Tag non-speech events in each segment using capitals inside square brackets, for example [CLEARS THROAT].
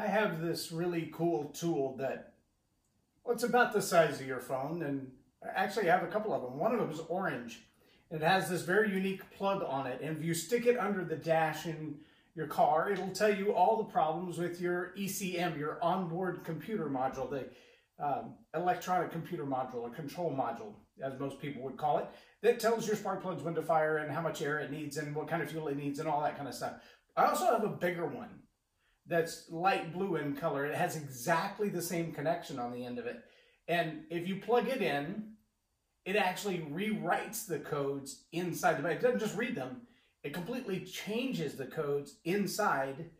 I have this really cool tool that, well, it's about the size of your phone, and actually I have a couple of them. One of them is orange. It has this very unique plug on it, and if you stick it under the dash in your car, it'll tell you all the problems with your ECM, your onboard computer module, the um, electronic computer module, a control module, as most people would call it, that tells your spark plugs when to fire and how much air it needs and what kind of fuel it needs and all that kind of stuff. I also have a bigger one that's light blue in color. It has exactly the same connection on the end of it. And if you plug it in, it actually rewrites the codes inside the bag. It doesn't just read them, it completely changes the codes inside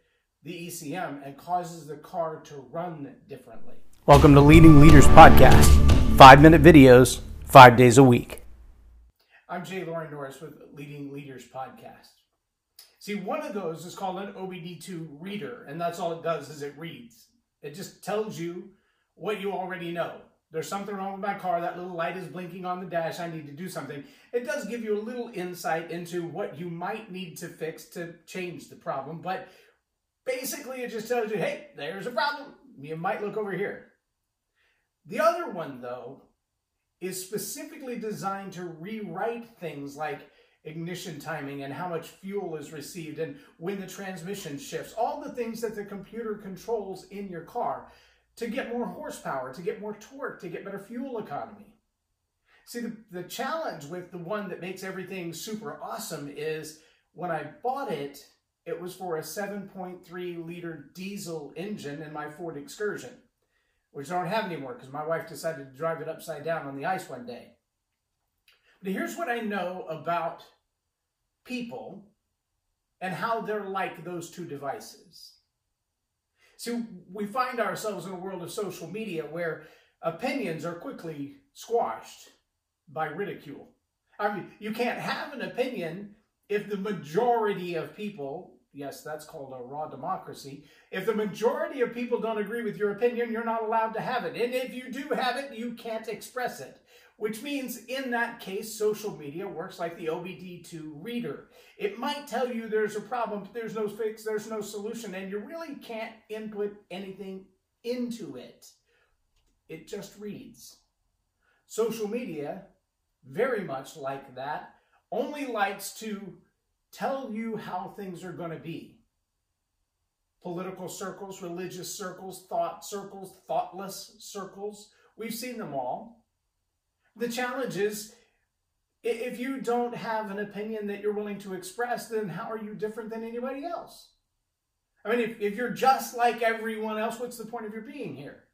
the ECM and causes the car to run differently. Welcome to Leading Leaders Podcast. Five minute videos, five days a week. I'm J Loren Norris with Leading Leaders Podcast. See, one of those is called an OBD2 reader, and that's all it does is it reads. It just tells you what you already know. There's something wrong with my car. That little light is blinking on the dash. I need to do something. It does give you a little insight into what you might need to fix to change the problem. But basically, it just tells you, hey, there's a problem. You might look over here. The other one, though, is specifically designed to rewrite things like ignition timing and how much fuel is received and when the transmission shifts, all the things that the computer controls in your car to get more horsepower, to get more torque, to get better fuel economy. See, the, the challenge with the one that makes everything super awesome is when I bought it, it was for a 7.3 liter diesel engine in my Ford Excursion, which I don't have anymore because my wife decided to drive it upside down on the ice one day. Here's what I know about people and how they're like those two devices. See, we find ourselves in a world of social media where opinions are quickly squashed by ridicule. I mean, you can't have an opinion if the majority of people, yes, that's called a raw democracy, if the majority of people don't agree with your opinion, you're not allowed to have it. And if you do have it, you can't express it which means in that case, social media works like the OBD2 reader. It might tell you there's a problem, but there's no fix, there's no solution, and you really can't input anything into it. It just reads. Social media, very much like that, only likes to tell you how things are going to be. Political circles, religious circles, thought circles, thoughtless circles, we've seen them all. The challenge is if you don't have an opinion that you're willing to express, then how are you different than anybody else? I mean, if, if you're just like everyone else, what's the point of your being here?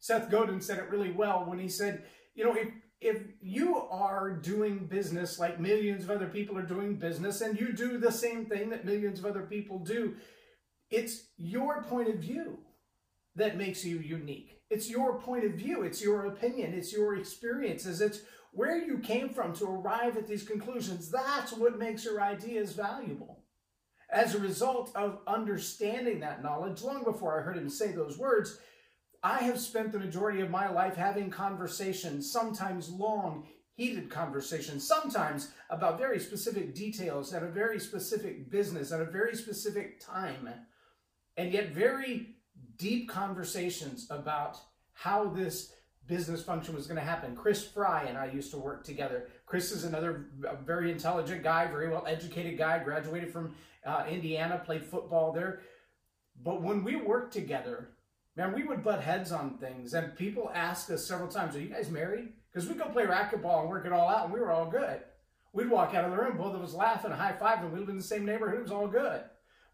Seth Godin said it really well when he said, you know, if, if you are doing business like millions of other people are doing business and you do the same thing that millions of other people do, it's your point of view that makes you unique. It's your point of view, it's your opinion, it's your experiences, it's where you came from to arrive at these conclusions. That's what makes your ideas valuable. As a result of understanding that knowledge, long before I heard him say those words, I have spent the majority of my life having conversations, sometimes long, heated conversations, sometimes about very specific details at a very specific business at a very specific time, and yet very deep conversations about how this business function was going to happen. Chris Fry and I used to work together. Chris is another very intelligent guy, very well educated guy, graduated from uh, Indiana, played football there. But when we worked together, man, we would butt heads on things. And people asked us several times, Are you guys married? Because we'd go play racquetball and work it all out, and we were all good. We'd walk out of the room, both of us laughing, high five, and We lived in the same neighborhood, it was all good.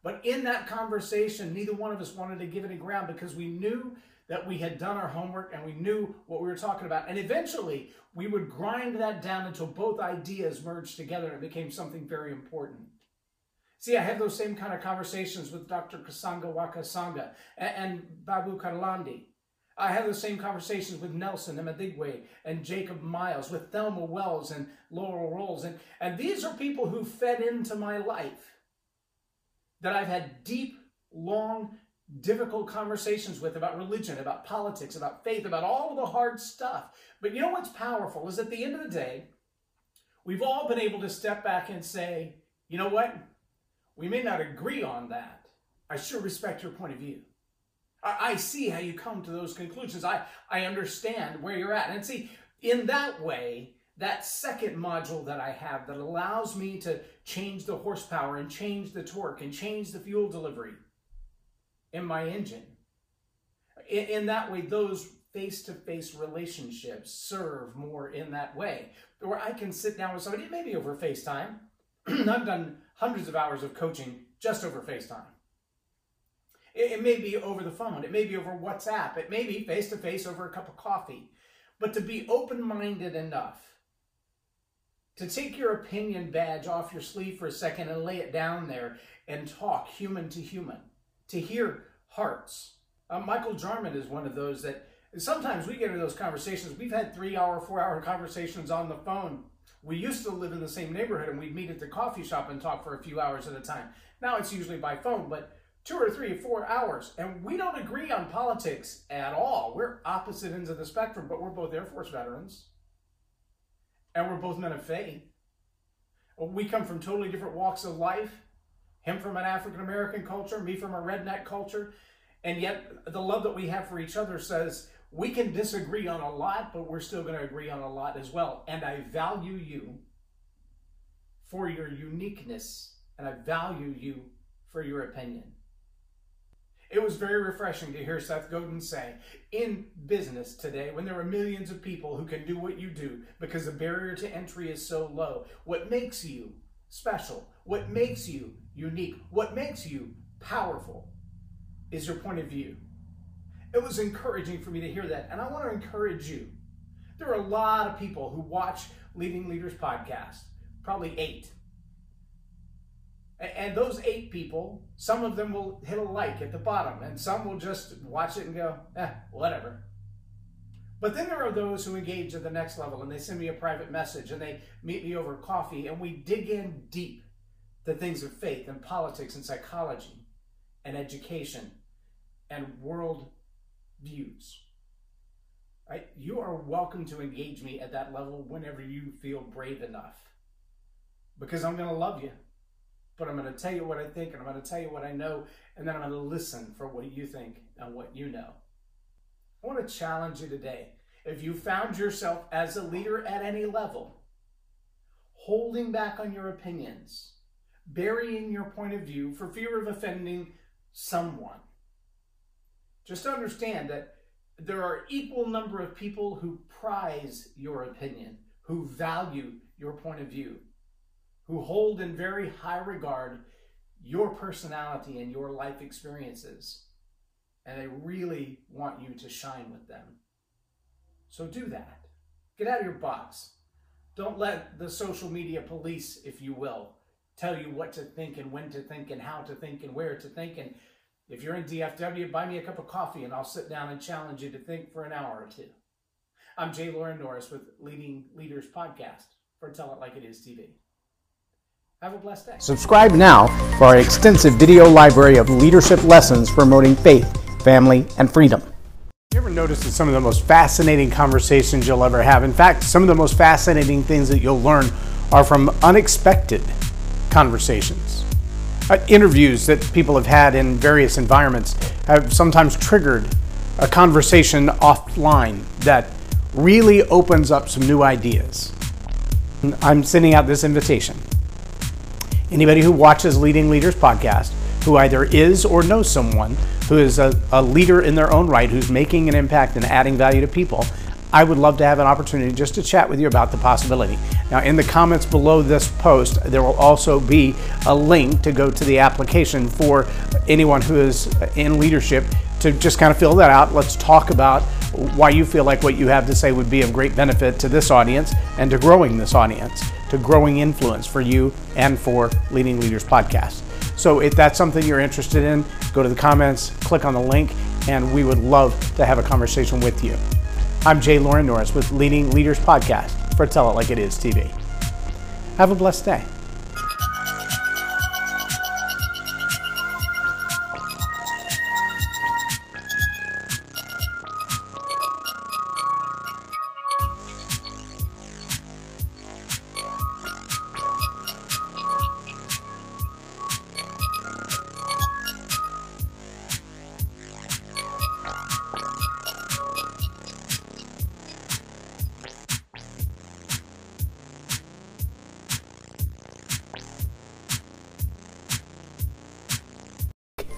But in that conversation, neither one of us wanted to give any ground because we knew that we had done our homework and we knew what we were talking about. And eventually, we would grind that down until both ideas merged together and became something very important. See, I have those same kind of conversations with Dr. Kasanga Wakasanga and, and Babu Kadalandi. I have the same conversations with Nelson Imadigbwe and Jacob Miles, with Thelma Wells and Laurel Rolls. And, and these are people who fed into my life that I've had deep, long, difficult conversations with about religion, about politics, about faith, about all of the hard stuff. But you know what's powerful is at the end of the day, we've all been able to step back and say, you know what? We may not agree on that. I sure respect your point of view. I, I see how you come to those conclusions. I, I understand where you're at. And see, in that way, that second module that I have that allows me to change the horsepower and change the torque and change the fuel delivery in my engine. In, in that way, those face to face relationships serve more in that way, where I can sit down with somebody, maybe over FaceTime. [CLEARS THROAT] I've done hundreds of hours of coaching just over FaceTime. It, it may be over the phone, it may be over WhatsApp, it may be face to face over a cup of coffee. But to be open minded enough to take your opinion badge off your sleeve for a second and lay it down there and talk human to human, to hear hearts. Uh, Michael Jarman is one of those that sometimes we get into those conversations. We've had three hour, four hour conversations on the phone. We used to live in the same neighborhood and we'd meet at the coffee shop and talk for a few hours at a time. Now it's usually by phone, but two or three or four hours. And we don't agree on politics at all. We're opposite ends of the spectrum, but we're both Air Force veterans. And we're both men of faith. We come from totally different walks of life. Him from an African American culture, me from a redneck culture. And yet, the love that we have for each other says we can disagree on a lot, but we're still going to agree on a lot as well. And I value you for your uniqueness, and I value you for your opinion. It was very refreshing to hear Seth Godin say, in business today, when there are millions of people who can do what you do because the barrier to entry is so low, what makes you special, what makes you unique, what makes you powerful is your point of view. It was encouraging for me to hear that, and I want to encourage you. There are a lot of people who watch Leading Leaders podcast, probably eight. And those eight people, some of them will hit a like at the bottom, and some will just watch it and go, eh, whatever. But then there are those who engage at the next level and they send me a private message and they meet me over coffee and we dig in deep to things of faith and politics and psychology and education and world views. Right? You are welcome to engage me at that level whenever you feel brave enough. Because I'm going to love you. But I'm going to tell you what I think and I'm going to tell you what I know. And then I'm going to listen for what you think and what you know. I want to challenge you today. If you found yourself as a leader at any level, holding back on your opinions, burying your point of view for fear of offending someone, just understand that there are equal number of people who prize your opinion, who value your point of view, who hold in very high regard your personality and your life experiences. And they really want you to shine with them. So do that. Get out of your box. Don't let the social media police, if you will, tell you what to think and when to think and how to think and where to think and if you're in DFW, buy me a cup of coffee and I'll sit down and challenge you to think for an hour or two. I'm J Loren Norris with Leading Leaders Podcast for Tell It Like It Is TV. Have a blessed day. Subscribe now for our extensive video library of leadership lessons promoting faith, family, and freedom. You ever notice that some of the most fascinating conversations you'll ever have? In fact, some of the most fascinating things that you'll learn are from unexpected conversations. Uh, interviews that people have had in various environments have sometimes triggered a conversation offline that really opens up some new ideas. I'm sending out this invitation. Anybody who watches Leading Leaders podcast, who either is or knows someone who is a, a leader in their own right, who's making an impact and adding value to people, I would love to have an opportunity just to chat with you about the possibility. Now, in the comments below this post, there will also be a link to go to the application for anyone who is in leadership to just kind of fill that out. Let's talk about why you feel like what you have to say would be of great benefit to this audience and to growing this audience, to growing influence for you and for Leading Leaders Podcast. So, if that's something you're interested in, go to the comments, click on the link, and we would love to have a conversation with you. I'm J Loren Norris with Leading Leaders Podcast for Tell It Like It Is TV. Have a blessed day.